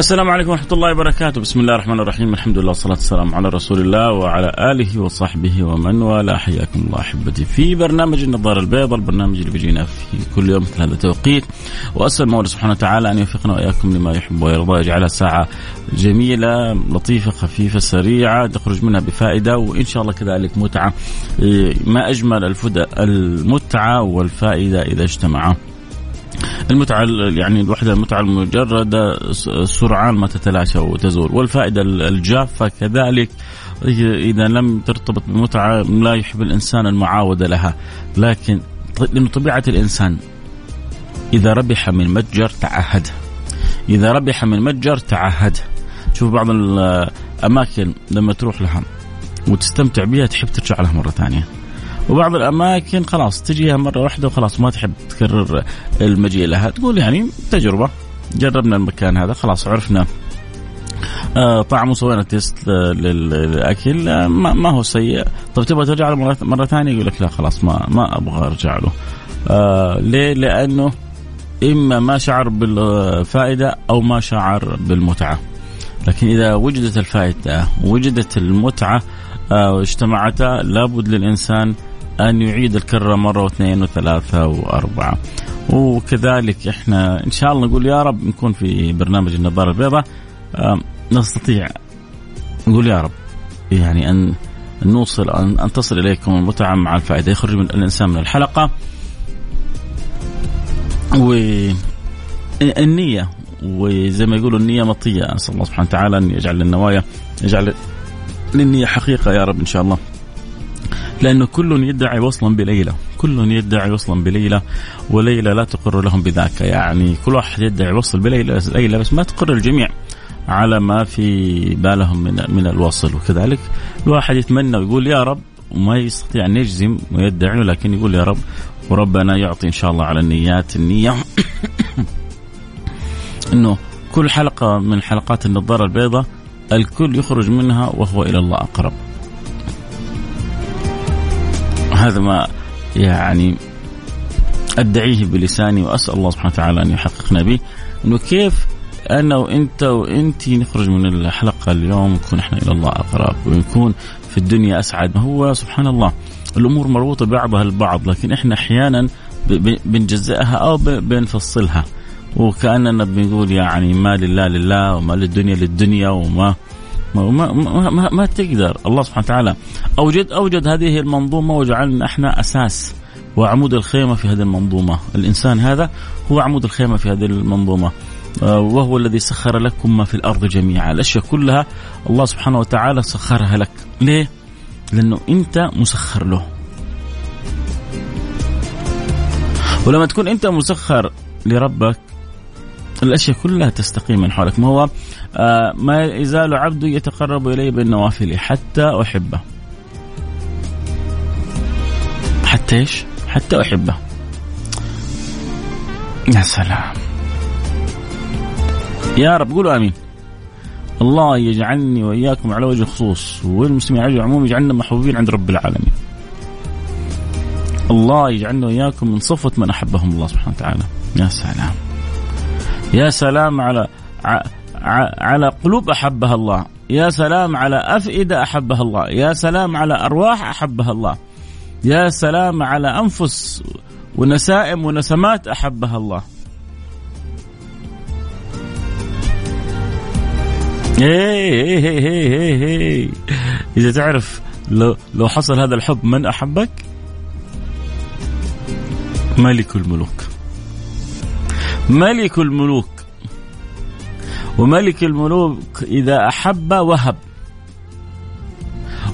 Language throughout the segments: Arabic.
السلام عليكم ورحمة الله وبركاته، بسم الله الرحمن الرحيم، الحمد لله والصلاة والسلام على رسول الله وعلى آله وصحبه ومن والاه، حياكم الله أحبتي في برنامج النظارة البيضاء، البرنامج اللي بيجينا في كل يوم مثل هذا التوقيت، وأسأل المولى سبحانه وتعالى أن يوفقنا وإياكم لما يحب ويرضى، يجعلها ساعة جميلة لطيفة خفيفة سريعة تخرج منها بفائدة وإن شاء الله كذلك متعة، ما أجمل المتعة والفائدة إذا اجتمعا. المتعة يعني الوحدة المتعة المجردة سرعان ما تتلاشى وتزول. والفائدة الجافة كذلك إذا لم ترتبط بمتعة لا يحب الإنسان المعاودة لها. لكن لأن طبيعة الإنسان إذا ربح من متجر تعهد. إذا ربح من متجر تعهد. شوف بعض الأماكن لما تروح لها وتستمتع بها تحب ترجع لها مرة ثانية. وبعض الأماكن خلاص تجيها مرة واحدة وخلاص ما تحب تكرر المجيء لها. تقول يعني تجربة جربنا المكان هذا خلاص عرفنا. آه طعمه سوينا تيست للأكل. آه ما, ما هو سيء. طب تبغى ترجع له مرة, ثانية؟ يقول لك لا خلاص ما ما أبغى أرجع له. آه ليه؟ لأنه إما ما شعر بالفائدة أو ما شعر بالمتعة. لكن إذا وجدت الفائدة وجدت المتعة آه واجتمعتا لابد للإنسان أن يعيد الكرة مرة واثنين وثلاثة وأربعة. وكذلك إحنا إن شاء الله نقول يا رب نكون في برنامج النظارة البيضاء. نستطيع نقول يا رب يعني أن نوصل أن تصل إليكم المتعة مع الفائدة. يخرج من الإنسان من الحلقة. والنية وزي ما يقولوا النية مطية. أسأل الله سبحانه وتعالى أن يجعل النوايا يجعل للنية حقيقة يا رب إن شاء الله. لأنه كل يدعي وصلا بليلى كل يدعي وصلا بليلى وليلى لا تقر لهم بذاك. يعني كل واحد يدعي وصل بليلى ليلى بس ما تقر الجميع على ما في بالهم من من الوصل وكذلك. الواحد يتمنى ويقول يا رب وما يستطيع أن يجزم ويدعي لكن يقول يا رب وربنا يعطي إن شاء الله على النيات. النية إنه كل حلقة من حلقات النظارة البيضاء الكل يخرج منها وهو إلى الله أقرب. هذا ما يعني أدعيه بلساني وأسأل الله سبحانه وتعالى أن يحققنا به. إنه كيف أنا وإنت وانت نخرج من الحلقة اليوم نكون إحنا إلى الله أقرب ونكون في الدنيا أسعد. هو سبحان الله الأمور مربوطة بعضها البعض لكن إحنا أحيانا بنجزئها أو بنفصلها. وكأننا بنقول يعني ما لله لله وما للدنيا للدنيا وما ما, ما, ما, ما تقدر الله سبحانه وتعالى اوجد أوجد هذه المنظومة وجعلنا إحنا أساس وعمود الخيمة في هذه المنظومة، الإنسان هذا هو عمود الخيمة في هذه المنظومة. وهو الذي سخر لكم ما في الأرض جميعا، الأشياء كلها الله سبحانه وتعالى سخرها لك، ليه؟ لأنه أنت مسخر له. ولما تكون أنت مسخر لربك الأشياء كلها تستقيم من حولك ما هو آه ما يزال عبد يتقرب إلي بالنوافل حتى أحبه حتى إيش؟ حتى أحبه يا سلام يا رب قولوا آمين الله يجعلني وإياكم على وجه الخصوص والمسلمين على وجه العموم يجعلنا محبوبين عند رب العالمين. الله يجعلنا وإياكم من صفوه من أحبهم الله سبحانه وتعالى. يا سلام. يا سلام على على قلوب أحبها الله. يا سلام على أفئدة أحبها الله. يا سلام على أرواح أحبها الله. يا سلام على أنفس ونسائم ونسمات أحبها الله. هي هي هي إذا تعرف لو لو حصل هذا الحب من أحبك؟ ملك الملوك. ملك الملوك. وملك الملوك إذا أحب وهب.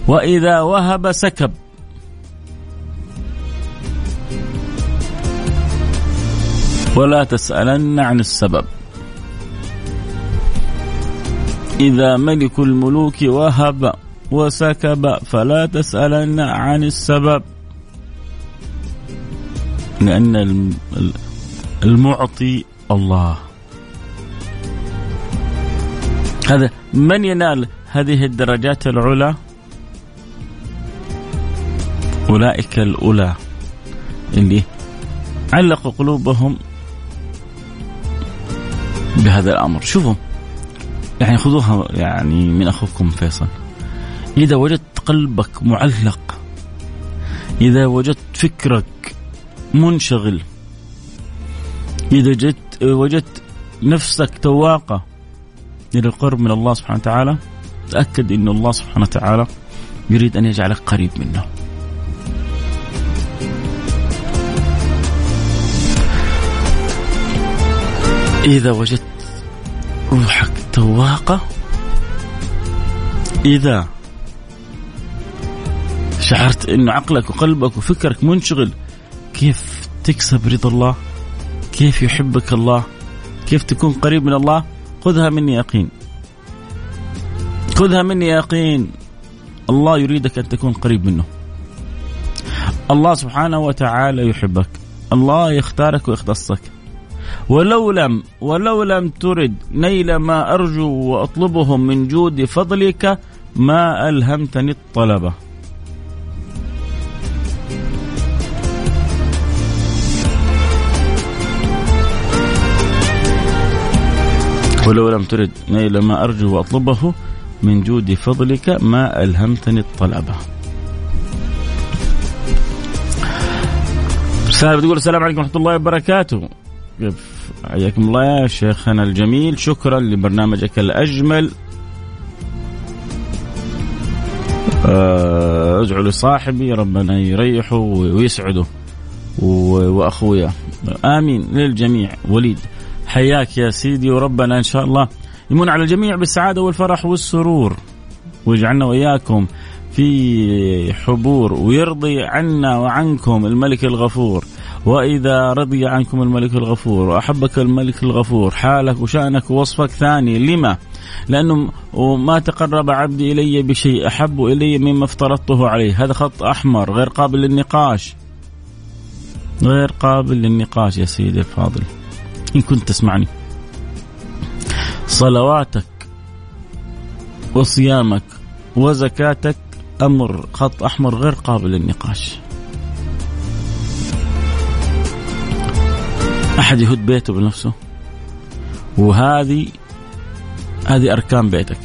وإذا وهب سكب. ولا تسألن عن السبب. إذا ملك الملوك وهب وسكب فلا تسألن عن السبب. لأن المعطي الله. هذا من ينال هذه الدرجات العلى؟ أولئك الأولى. اللي علقوا قلوبهم بهذا الأمر. شوفوا يعني خذوها يعني من أخوكم فيصل. إذا وجدت قلبك معلق إذا وجدت فكرك منشغل إذا جدت وجدت نفسك تواقة إلى القرب من الله سبحانه وتعالى تأكد أن الله سبحانه وتعالى يريد أن يجعلك قريب منه. إذا وجدت روحك تواقة إذا شعرت أن عقلك وقلبك وفكرك منشغل كيف تكسب رضا الله؟ كيف يحبك الله؟ كيف تكون قريب من الله؟ خذها مني يقين. خذها مني يقين. الله يريدك أن تكون قريب منه. الله سبحانه وتعالى يحبك. الله يختارك ويختصك. ولو لم ولو لم ترد نيل ما أرجو وأطلبه من جود فضلك ما ألهمتني الطلبة ولو لم ترد نيل ما أرجو وأطلبه من جود فضلك ما ألهمتني الطلبة. رسالة بتقول السلام عليكم ورحمة الله وبركاته. حياكم الله يا شيخنا الجميل. شكرا لبرنامجك الأجمل. آه، ادعو لصاحبي ربنا يريحه ويسعده وأخويا. آمين للجميع. وليد. حياك يا سيدي وربنا إن شاء الله. يمن على الجميع بالسعادة والفرح والسرور. ويجعلنا وإياكم في حبور ويرضي عنا وعنكم الملك الغفور. وإذا رضي عنكم الملك الغفور وأحبك الملك الغفور حالك وشأنك ووصفك ثاني. لما؟ لأنه ما تقرب عبدي إلي بشيء أحب إلي مما افترضته عليه. هذا خط أحمر غير قابل للنقاش. غير قابل للنقاش يا سيدي الفاضل. إن كنت تسمعني. صلواتك وصيامك وزكاتك أمر خط أحمر غير قابل للنقاش. أحد يهد بيته بنفسه. وهذه هذه أركان بيتك.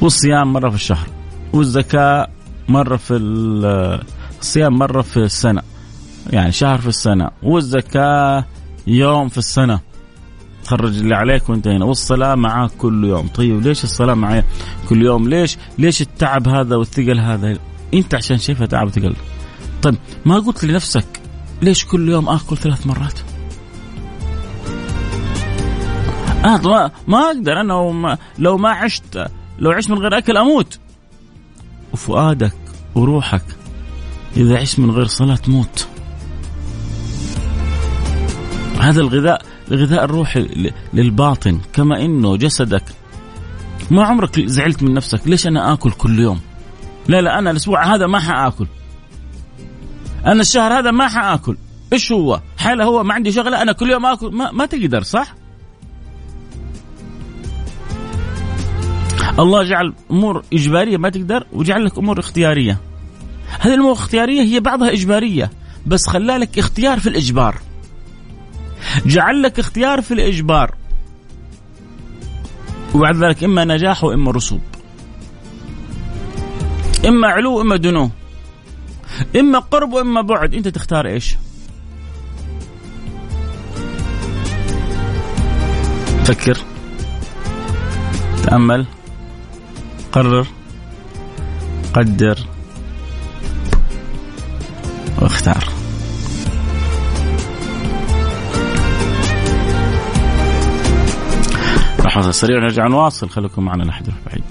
والصيام مرة في الشهر. والزكاة مرة في الصيام مرة في السنة. يعني شهر في السنة. والزكاة يوم في السنة. تخرج اللي عليك وانتهينا والصلاة معاك كل يوم. طيب ليش الصلاة معي كل يوم؟ ليش؟ ليش التعب هذا والثقل هذا؟ انت عشان شايفها تعب وثقل. طيب ما قلت لنفسك ليش كل يوم آكل ثلاث مرات؟ آه ما, ما أقدر. أنا وما لو ما عشت لو عشت من غير أكل أموت. وفؤادك وروحك إذا عشت من غير صلاة تموت. هذا الغذاء الغذاء الروحي للباطن كما إنه جسدك. ما عمرك زعلت من نفسك؟ ليش أنا آكل كل يوم؟ لا لا أنا الأسبوع هذا ما حآكل. أنا الشهر هذا ما حآكل. إيش هو؟ حاله هو ما عندي شغله أنا كل يوم آكل. ما, ما تقدر صح؟ الله جعل أمور إجبارية ما تقدر وجعل لك أمور اختيارية. هذه الأمور الاختيارية هي بعضها إجبارية بس خلالك اختيار في الإجبار. جعل لك اختيار في الإجبار. وبعد ذلك إما نجاح وإما رسوب. إما علو وإما دنو. إما قرب وإما بعد. أنت تختار إيش؟ فكر. تأمل. قرر. قدر. واختار. فاصل سريع نرجع نواصل. خليكم معنا لحد بعيد.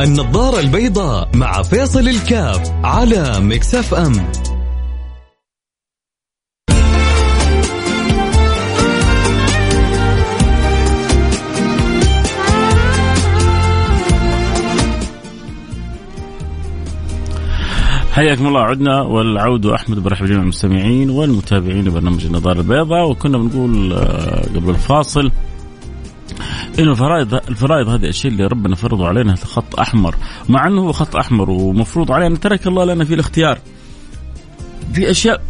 النظارة البيضاء مع فيصل الكاف على مكسف أم. حياكم الله عدنا والعود أحمد برحب جميع المستمعين والمتابعين لبرنامج النظارة البيضاء. وكنا بنقول آه، قبل الفاصل إنه الفرائض الفرائض هذه الشيء اللي ربنا فرضه علينا خط أحمر. مع إنه هو خط أحمر ومفروض علينا ترك الله لنا فيه الاختيار. في أشياء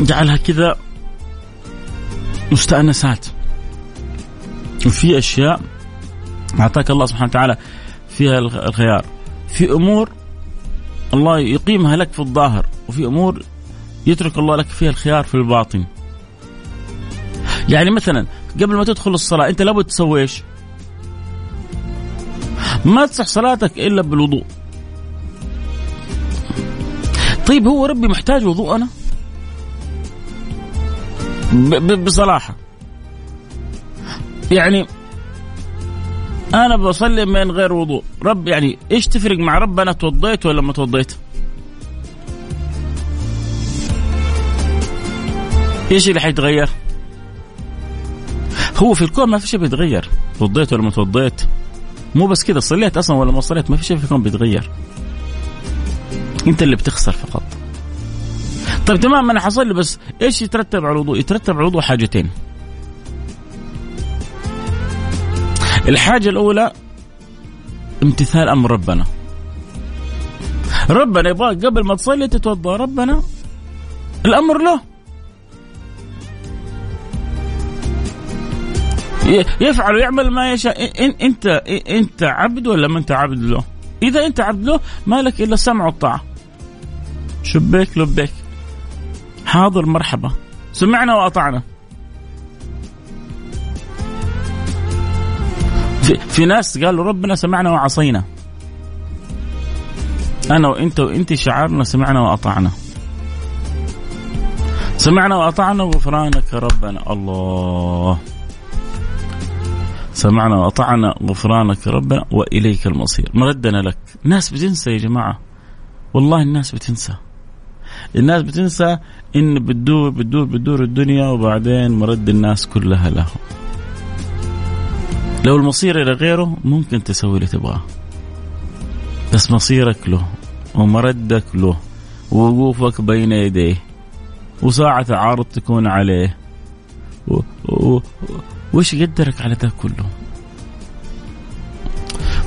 جعلها كذا مستأنسات. وفي أشياء أعطاك الله سبحانه وتعالى فيها الخيار. في أمور الله يقيمها لك في الظاهر وفي أمور يترك الله لك فيها الخيار في الباطن. يعني مثلا قبل ما تدخل الصلاة أنت لابد تسوي إيش؟ ما تصح صلاتك إلا بالوضوء. طيب هو ربي محتاج وضوء أنا؟ بصراحة يعني أنا بصلي من غير وضوء. رب يعني إيش تفرق مع رب أنا توضيت ولا ما توضيت؟ إيش اللي حيتغير؟ هو في الكون ما في شيء بيتغير. توضيت ولا ما توضيت؟ مو بس كذا صليت أصلا ولا ما صليت؟ ما في شيء في الكون بيتغير. أنت اللي بتخسر فقط. طيب تمام أنا حصلي بس إيش يترتب على الوضوء؟ يترتب على الوضوء حاجتين. الحاجة الأولى امتثال أمر ربنا ربنا يبغاك قبل ما تصلي تتوضأ ربنا الأمر له يفعل ويعمل ما يشاء أنت أنت عبد ولا ما أنت عبد له؟ إذا أنت عبد له ما لك إلا السمع والطاعة. شبيك لبيك. حاضر مرحبا. سمعنا وأطعنا. في, في ناس قالوا ربنا سمعنا وعصينا. أنا وإنت وانت شعارنا سمعنا وأطعنا. سمعنا وأطعنا غفرانك ربنا. الله. سمعنا وأطعنا غفرانك ربنا وإليك المصير. مردنا لك. ناس بتنسى يا جماعة. والله الناس بتنسى. الناس بتنسى إن بتدور بتدور بتدور الدنيا وبعدين مرد الناس كلها له لو المصير إلى غيره ممكن تسوي اللي تبغاه بس مصيرك له ومردك له ووقوفك بين يديه وساعة عارض تكون عليه و... و... وش قدرك على ذا كله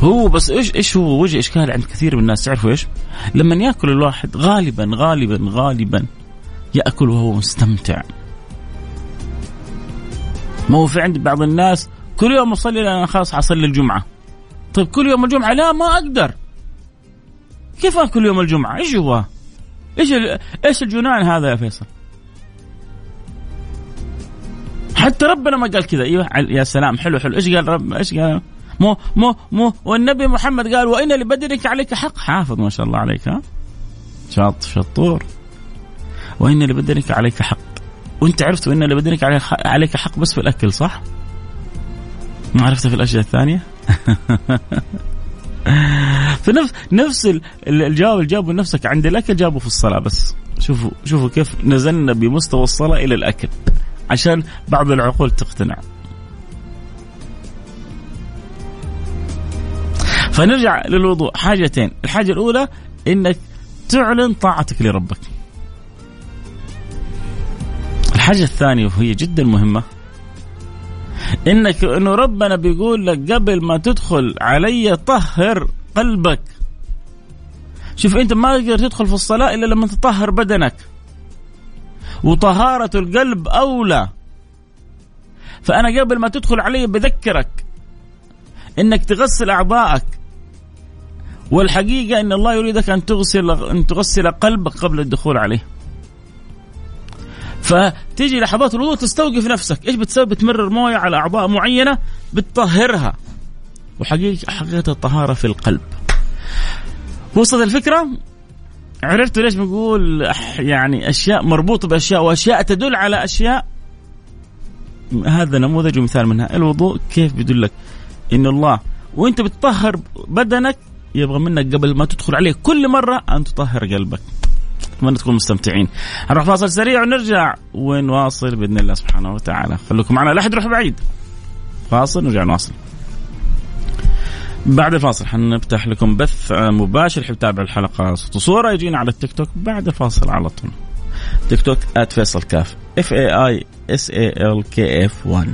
هو بس إيش إيش هو وجه إشكال عند كثير من الناس تعرفوا إيش؟ لما يأكل الواحد غالبا غالبا غالبا يأكل وهو مستمتع. ما هو في عند بعض الناس كل يوم أصلي أنا خلاص حصلي الجمعة. طيب كل يوم الجمعة لا ما أقدر. كيف اكل يوم الجمعة؟ إيش هو؟ إيش إيش الجنان هذا يا فيصل؟ حتى ربنا ما قال كذا أيوه يا سلام حلو حلو إيش قال رب إيش قال مو مو مو والنبي محمد قال وإن لبدنك عليك حق حافظ ما شاء الله عليك ها شاط شطور وإن لبدنك عليك حق وأنت عرفت وإن لبدنك عليك حق بس في الأكل صح؟ ما عرفت في الأشياء الثانية؟ فنفس نفس الجواب اللي جابه لنفسك عند الأكل جابه في الصلاة بس. شوفوا شوفوا كيف نزلنا بمستوى الصلاة إلى الأكل. عشان بعض العقول تقتنع. فنرجع للوضوء. حاجتين. الحاجة الأولى إنك تعلن طاعتك لربك. الحاجة الثانية وهي جدا مهمة. انك انه ربنا بيقول لك قبل ما تدخل علي طهر قلبك. شوف أنت ما تقدر تدخل في الصلاة إلا لما تطهر بدنك. وطهارة القلب أولى. فأنا قبل ما تدخل علي بذكرك إنك تغسل اعضائك والحقيقة إن الله يريدك أن تغسل أن تغسل قلبك قبل الدخول عليه. فتيجي لحظات الوضوء تستوقف نفسك، إيش بتسوي؟ بتمرر موية على أعضاء معينة بتطهرها. وحقيقه حقيقة الطهارة في القلب. وصلت الفكرة؟ عرفتوا ليش بنقول يعني أشياء مربوطة بأشياء وأشياء تدل على أشياء هذا نموذج ومثال منها الوضوء كيف بيدلك إن الله وإنت بتطهر بدنك يبغى منك قبل ما تدخل عليه كل مرة أن تطهر قلبك اتمنى تكونوا مستمتعين. نروح فاصل سريع ونرجع ونواصل بإذن الله سبحانه وتعالى. خليكم معنا لا أحد يروح بعيد. فاصل نرجع نواصل. بعد الفاصل حنفتح لكم بث مباشر حيث تتابع الحلقة. صوت وصورة يجينا على التيك توك. بعد الفاصل على طول. تيك توك @فيصل كاف. F A I S A L K F 1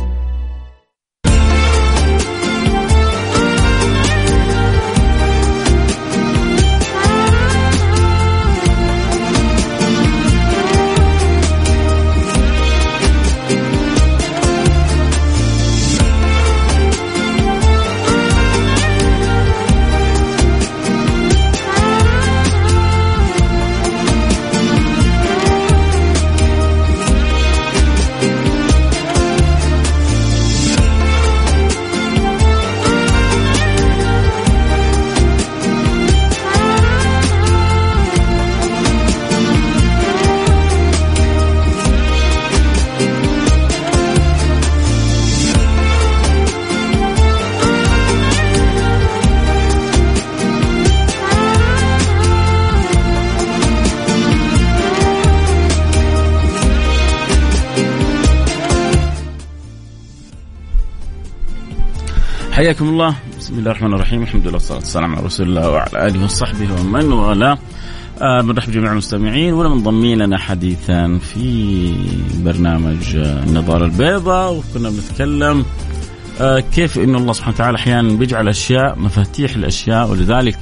حياكم الله. بسم الله الرحمن الرحيم. الحمد لله والصلاة والسلام على رسول الله وعلى آله وصحبه ومن والاه. آه بنرحب جميع المستمعين. ولا منضمين لنا حديثا في برنامج النظارة البيضاء وكنا بنتكلم آه كيف إن الله سبحانه وتعالى أحيانا بيجعل أشياء مفاتيح الأشياء. ولذلك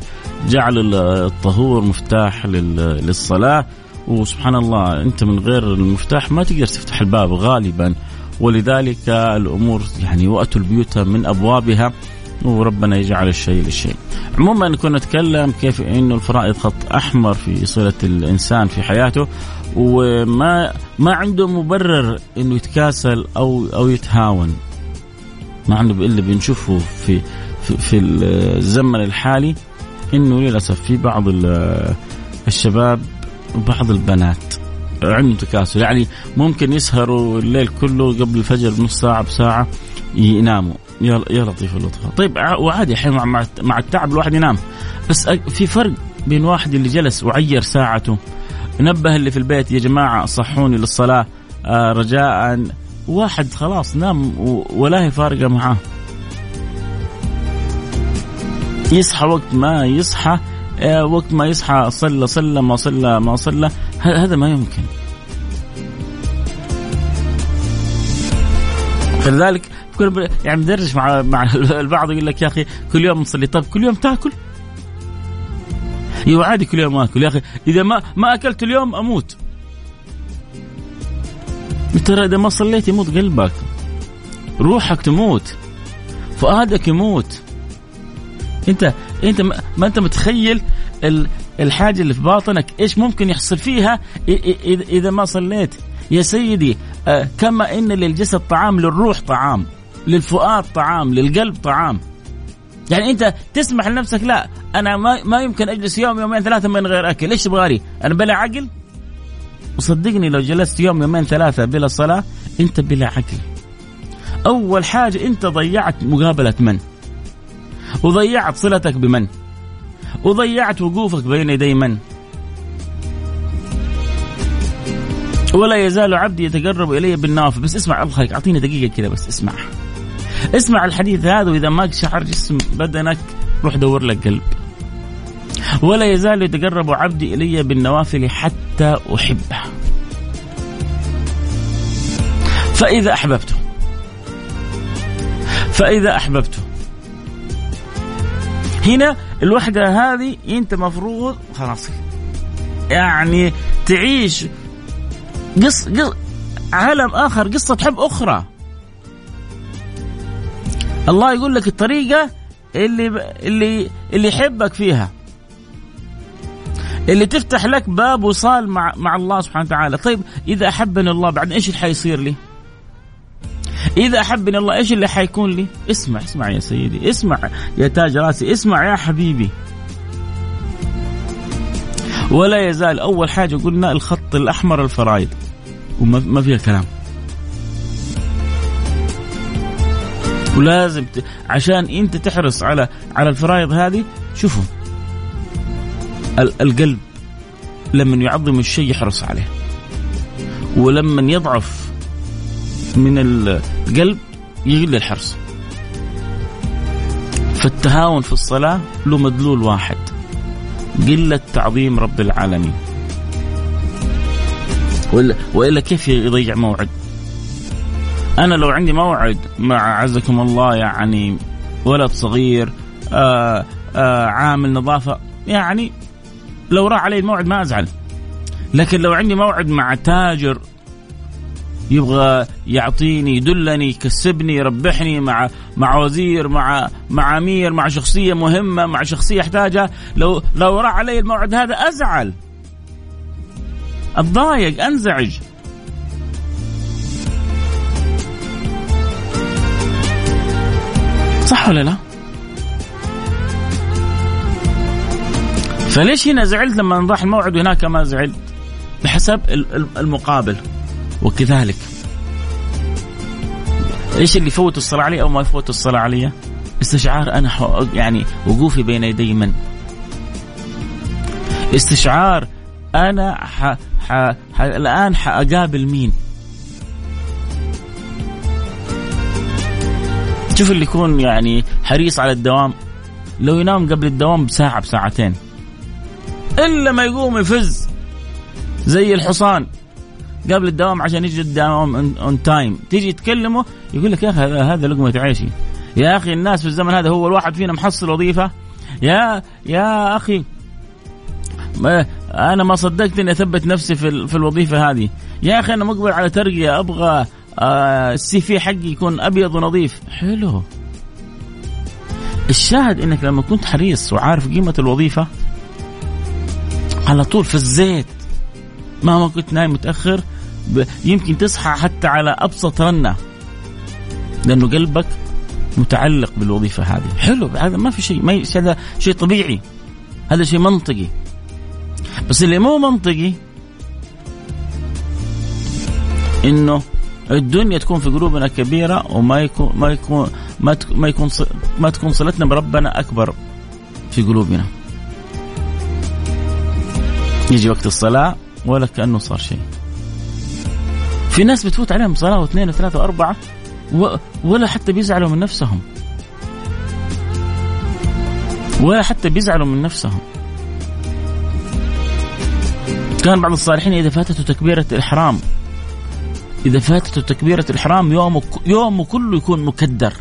جعل الطهور مفتاح للصلاة. وسبحان الله أنت من غير المفتاح ما تقدر تفتح الباب غالبا. ولذلك الأمور يعني واتوا البيوت من أبوابها وربنا يجعل الشيء للشيء. عموما كنا نتكلم كيف إنه الفرائض خط أحمر في صلة الإنسان في حياته وما ما عنده مبرر إنه يتكاسل أو أو يتهاون. ما عنده إلا بنشوفه في في, في الزمن الحالي إنه للأسف في بعض الشباب وبعض البنات عندهم تكاسل. يعني ممكن يسهروا الليل كله قبل الفجر بنص ساعة بساعة يناموا. يا يا لطيف اللطف. طيب وعادي أحيانا مع مع التعب الواحد ينام. بس في فرق بين واحد اللي جلس وعير ساعته. نبه اللي في البيت يا جماعة صحوني للصلاة آه رجاء. واحد خلاص نام ولا هي فارقة معاه. يصحى وقت ما يصحى آه، وقت ما يصحى صلى صلى ما صلى ما صلى. هذا ما يمكن؟ فلذلك يعني بدرج مع مع البعض يقول لك يا أخي كل يوم نصلي. طيب كل يوم تاكل؟ أيوه عادي كل يوم آكل. يا أخي إذا ما ما أكلت اليوم أموت. ترى إذا ما صليت يموت قلبك. روحك تموت. فؤادك يموت. أنت انت ما انت متخيل الحاجة اللي في باطنك إيش ممكن يحصل فيها؟ اذا ما صليت. يا سيدي آه، كما إن للجسد طعام للروح طعام للفؤاد طعام للقلب طعام. يعني أنت تسمح لنفسك لا أنا ما ما يمكن أجلس يوم يومين ثلاثة من غير أكل. ليش تبغى أنا بلا عقل؟ وصدقني لو جلست يوم يومين ثلاثة بلا صلاة أنت بلا عقل. أول حاجة أنت ضيعت مقابلة من؟ وضيعت صلتك بمن؟ وضيعت وقوفك بين يدي من؟ ولا يزال عبدي يتقرب إلي بالنوافل بس اسمع الله أعطيني دقيقة كذا بس اسمع. اسمع الحديث هذا وإذا ما شعر جسم بدنك روح دور لك قلب. ولا يزال يتقرب عبدي إلي بالنوافل حتى أحبه. فإذا أحببته فإذا أحببته هنا الوحدة هذه أنت مفروض خلاص يعني تعيش قص, قص عالم آخر قصة حب أخرى. الله يقول لك الطريقة اللي اللي اللي يحبك فيها. اللي تفتح لك باب وصال مع مع الله سبحانه وتعالى. طيب إذا أحبني الله بعد إيش اللي حيصير لي؟ إذا أحبني الله إيش اللي حيكون لي؟ اسمع اسمع يا سيدي اسمع يا تاج راسي اسمع يا حبيبي. ولا يزال أول حاجة قلنا الخط الأحمر الفرائض. وما فيها كلام. ولازم ت... عشان أنت تحرص على على الفرائض هذه شوفوا. القلب لما يعظم الشيء يحرص عليه. ولما يضعف من القلب يقل الحرص فالتهاون في الصلاة له مدلول واحد قلة تعظيم رب العالمين. وإلا, وإلا كيف يضيع موعد؟ أنا لو عندي موعد مع عزكم الله يعني ولد صغير آآ آآ عامل نظافة يعني لو راح علي الموعد ما أزعل. لكن لو عندي موعد مع تاجر يبغى يعطيني يدلني يكسبني يربحني مع مع وزير مع مع أمير مع شخصية مهمة مع شخصية أحتاجها لو لو راح علي الموعد هذا أزعل أتضايق أنزعج صح ولا لا؟ فليش هنا زعلت لما راح الموعد وهناك ما زعلت؟ بحسب المقابل وكذلك إيش اللي يفوت الصلاة علي أو ما يفوت الصلاة علي؟ استشعار أنا يعني وقوفي بين يدي من؟ استشعار أنا ح... ح... ح... الآن حأقابل مين؟ شوف اللي يكون يعني حريص على الدوام لو ينام قبل الدوام بساعة بساعتين إلا ما يقوم يفز زي الحصان قبل الدوام عشان يجي الدوام on time تيجي تكلمه يقول لك يا أخي هذا لقمة عيشي. يا أخي الناس في الزمن هذا هو الواحد فينا محصل وظيفة. يا يا أخي ما أنا ما صدقت إني أثبت نفسي في في الوظيفة هذه. يا أخي أنا مقبل على ترقية أبغى آه السي في حقي يكون أبيض ونظيف. حلو. الشاهد إنك لما كنت حريص وعارف قيمة الوظيفة على طول في الزيت. مهما كنت نايم متأخر يمكن تصحى حتى على أبسط رنة لأنه قلبك متعلق بالوظيفة هذه حلو هذا ما في شيء ما هذا شيء طبيعي هذا شيء منطقي بس اللي مو منطقي إنه الدنيا تكون في قلوبنا كبيرة وما يكون ما يكون ما ما يكون ما تكون صلتنا بربنا أكبر في قلوبنا. يجي وقت الصلاة ولا كأنه صار شيء. في ناس بتفوت عليهم صلاة واثنين وثلاثة وأربعة ولا حتى بيزعلوا من نفسهم. ولا حتى بيزعلوا من نفسهم. كان بعض الصالحين إذا فاتته تكبيرة الإحرام إذا فاتته تكبيرة الإحرام يومه يومه كله يكون مكدر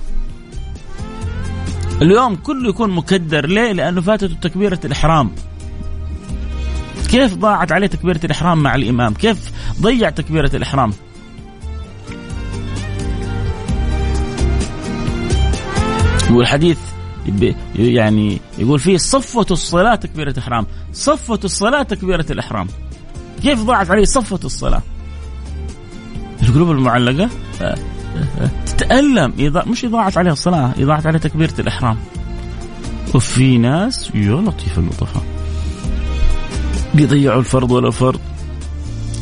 اليوم كله يكون مكدر ليه؟ لأنه فاتته تكبيرة الإحرام كيف ضاعت عليه تكبيرة الإحرام مع الإمام كيف ضيع تكبيرة الإحرام والحديث يعني يقول فيه صفوة الصلاة تكبيرة الإحرام. صفوة الصلاة تكبيرة الإحرام. كيف ضاعت عليه صفوة الصلاة؟ القلوب المعلقة؟ آه، آه، تتألم. إضاء مش إضاعة عليها الصلاة إضاعة عليها تكبيرة الإحرام. وفي ناس يا لطيف اللطفاء. بيضيعوا الفرض ولا فرض؟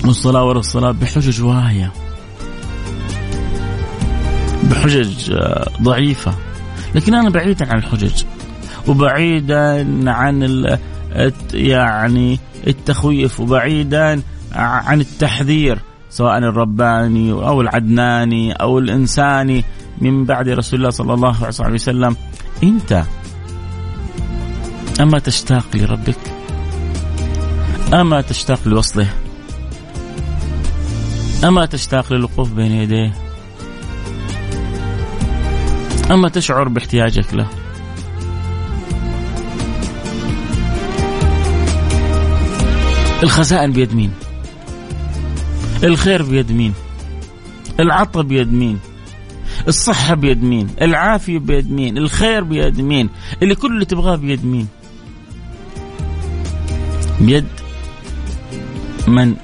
والصلاة ولا الصلاة بحجج واهية. بحجج آه، ضعيفة. لكن أنا بعيدا عن الحجج وبعيدا عن يعني التخويف وبعيدا عن التحذير سواء الرباني أو العدناني أو الإنساني. من بعد رسول الله صلى الله عليه وسلم أنت أما تشتاق لربك؟ أما تشتاق لوصله؟ أما تشتاق للوقوف بين يديه؟ أما تشعر باحتياجك له. الخزائن بيد مين؟ الخير بيد مين؟ العطاء بيد مين؟ الصحة بيد مين؟ العافية بيد مين؟ الخير بيد مين؟ اللي كل اللي تبغاه بيد مين؟ بيد من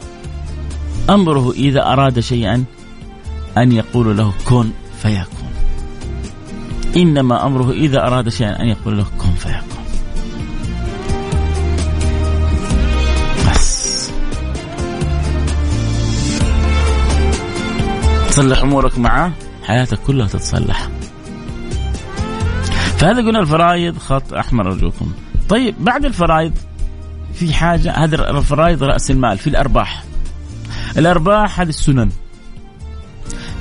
أمره إذا أراد شيئا أن يقول له كن فيكون. إنما أمره إذا أراد شيئا أن يقول له كن فيكون بس. تصلح أمورك معه؟ حياتك كلها تتصلح. فهذا قلنا الفرائض خط أحمر أرجوكم. طيب بعد الفرائض في حاجة؟ هذه الفرائض رأس المال في الأرباح. الأرباح هذه السنن.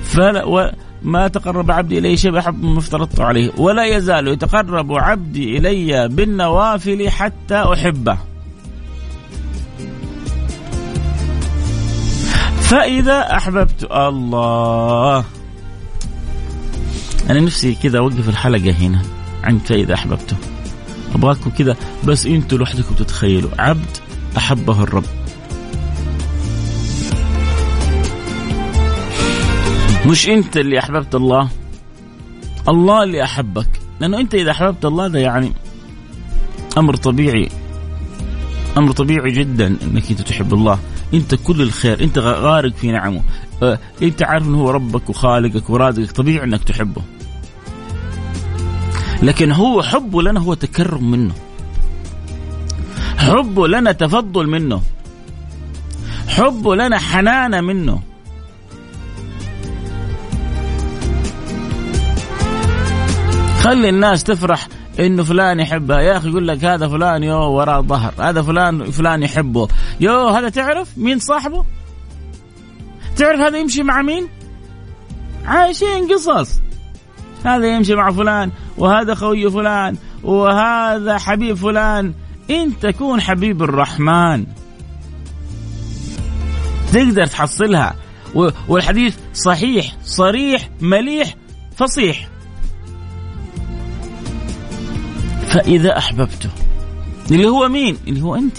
فلا ما تقرب عبدي إلي شيء أحب مما افترضت عليه. ولا يزال يتقرب عبدي إلي بالنوافل حتى أحبه. فإذا أحببت الله. أنا نفسي كذا أوقف الحلقة هنا عند فإذا أحببته. أبغاكم كذا بس أنتوا لوحدكم تتخيلوا. عبد أحبه الرب. مش انت اللي أحببت الله؟ الله اللي أحبك. لأنه انت إذا أحببت الله ده يعني أمر طبيعي. أمر طبيعي جدا إنك أنت تحب الله. أنت كل الخير. أنت غارق في نعمه. أه أنت عارف إنه هو ربك وخالقك ورازقك. طبيعي إنك تحبه. لكن هو حبه لنا هو تكرم منه. حبه لنا تفضل منه. حبه لنا حنانة منه. خلي الناس تفرح إنه فلان يحبها. يا أخي يقول لك هذا فلان يو وراء ظهر هذا فلان فلان يحبه. يو هذا تعرف مين صاحبه؟ تعرف هذا يمشي مع مين؟ عايشين قصص. هذا يمشي مع فلان وهذا خوي فلان وهذا حبيب فلان. انت كون حبيب الرحمن. تقدر تحصلها. والحديث صحيح صريح مليح فصيح. فإذا أحببته. اللي هو مين؟ اللي هو أنت.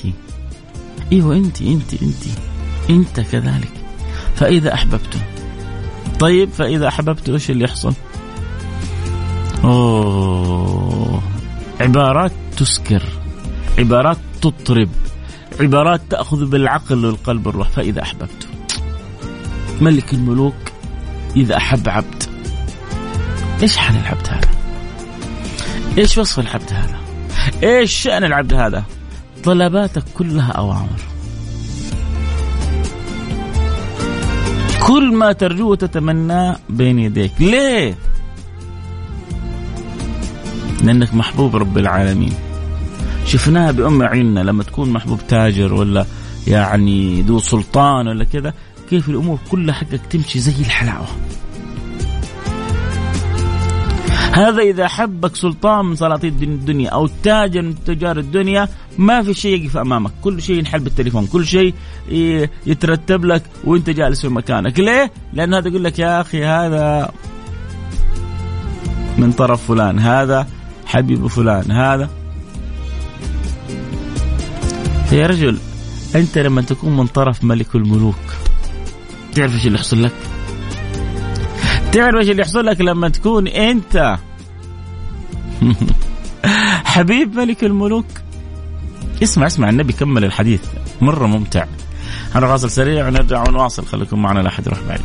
أيوه أنت أنت أنت. أنت كذلك. فإذا أحببته. طيب فإذا أحببته إيش اللي يحصل؟ أوه. عبارات تسكر. عبارات تطرب. عبارات تأخذ بالعقل والقلب والروح. فإذا أحببته. ملك الملوك إذا أحب عبد. إيش حال العبد هذا؟ إيش وصف العبد هذا؟ إيش شأن العبد هذا؟ طلباتك كلها أوامر كل ما ترجوه وتتمناه بين يديك ليه؟ لأنك محبوب رب العالمين شفناها بأم عيننا لما تكون محبوب تاجر ولا يعني ذو سلطان ولا كذا كيف الأمور كلها حقك تمشي زي الحلاوة هذا إذا حبك سلطان من سلاطين الدنيا أو تاجر من تجار الدنيا ما في شيء يقف أمامك كل شيء ينحل بالتليفون كل شيء يترتب لك وأنت جالس في مكانك ليه؟ لأن هذا يقول لك يا أخي هذا من طرف فلان هذا حبيب فلان هذا يا رجل أنت لما تكون من طرف ملك الملوك تعرف إيش اللي يحصل لك؟ تعرف إيش اللي يحصل لك لما تكون أنت حبيب ملك الملوك؟ اسمع اسمع النبي كمل الحديث. مرة ممتع. أنا فاصل سريع ونرجع ونواصل. خليكم معنا لا أحد يروح بعيد.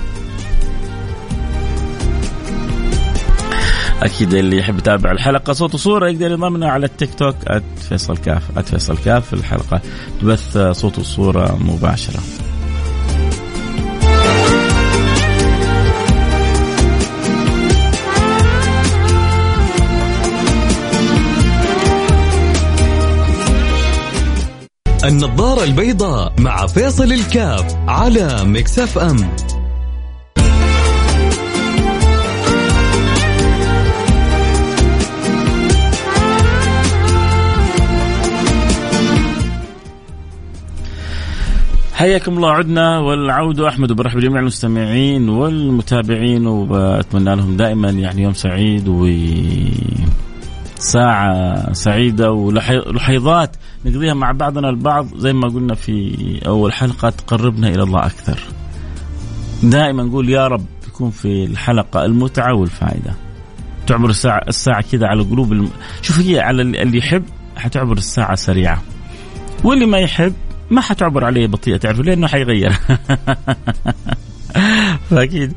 أكيد اللي يحب يتابع الحلقة صوت وصورة يقدر ينضمنا على التيك توك @فيصل كاف @فيصل كاف. الحلقة تبث صوت وصورة مباشرة. النظارة البيضاء مع فيصل الكاف على مكسف أم. حياكم الله عدنا والعود أحمد وبرحب جميع المستمعين والمتابعين وبتمنى لهم دائما يعني يوم سعيد و ساعة سعيدة ولحظات نقضيها مع بعضنا البعض. زي ما قلنا في أول حلقة تقربنا إلى الله أكثر. دائما نقول يا رب تكون في الحلقة المتعة والفائدة. تعبر الساعة الساعة كذا على قلوب الم... شوف هي على اللي يحب حتعبر الساعة سريعة. واللي ما يحب ما حتعبر عليه بطيئة. تعرف لأنه حيغير. فاكيد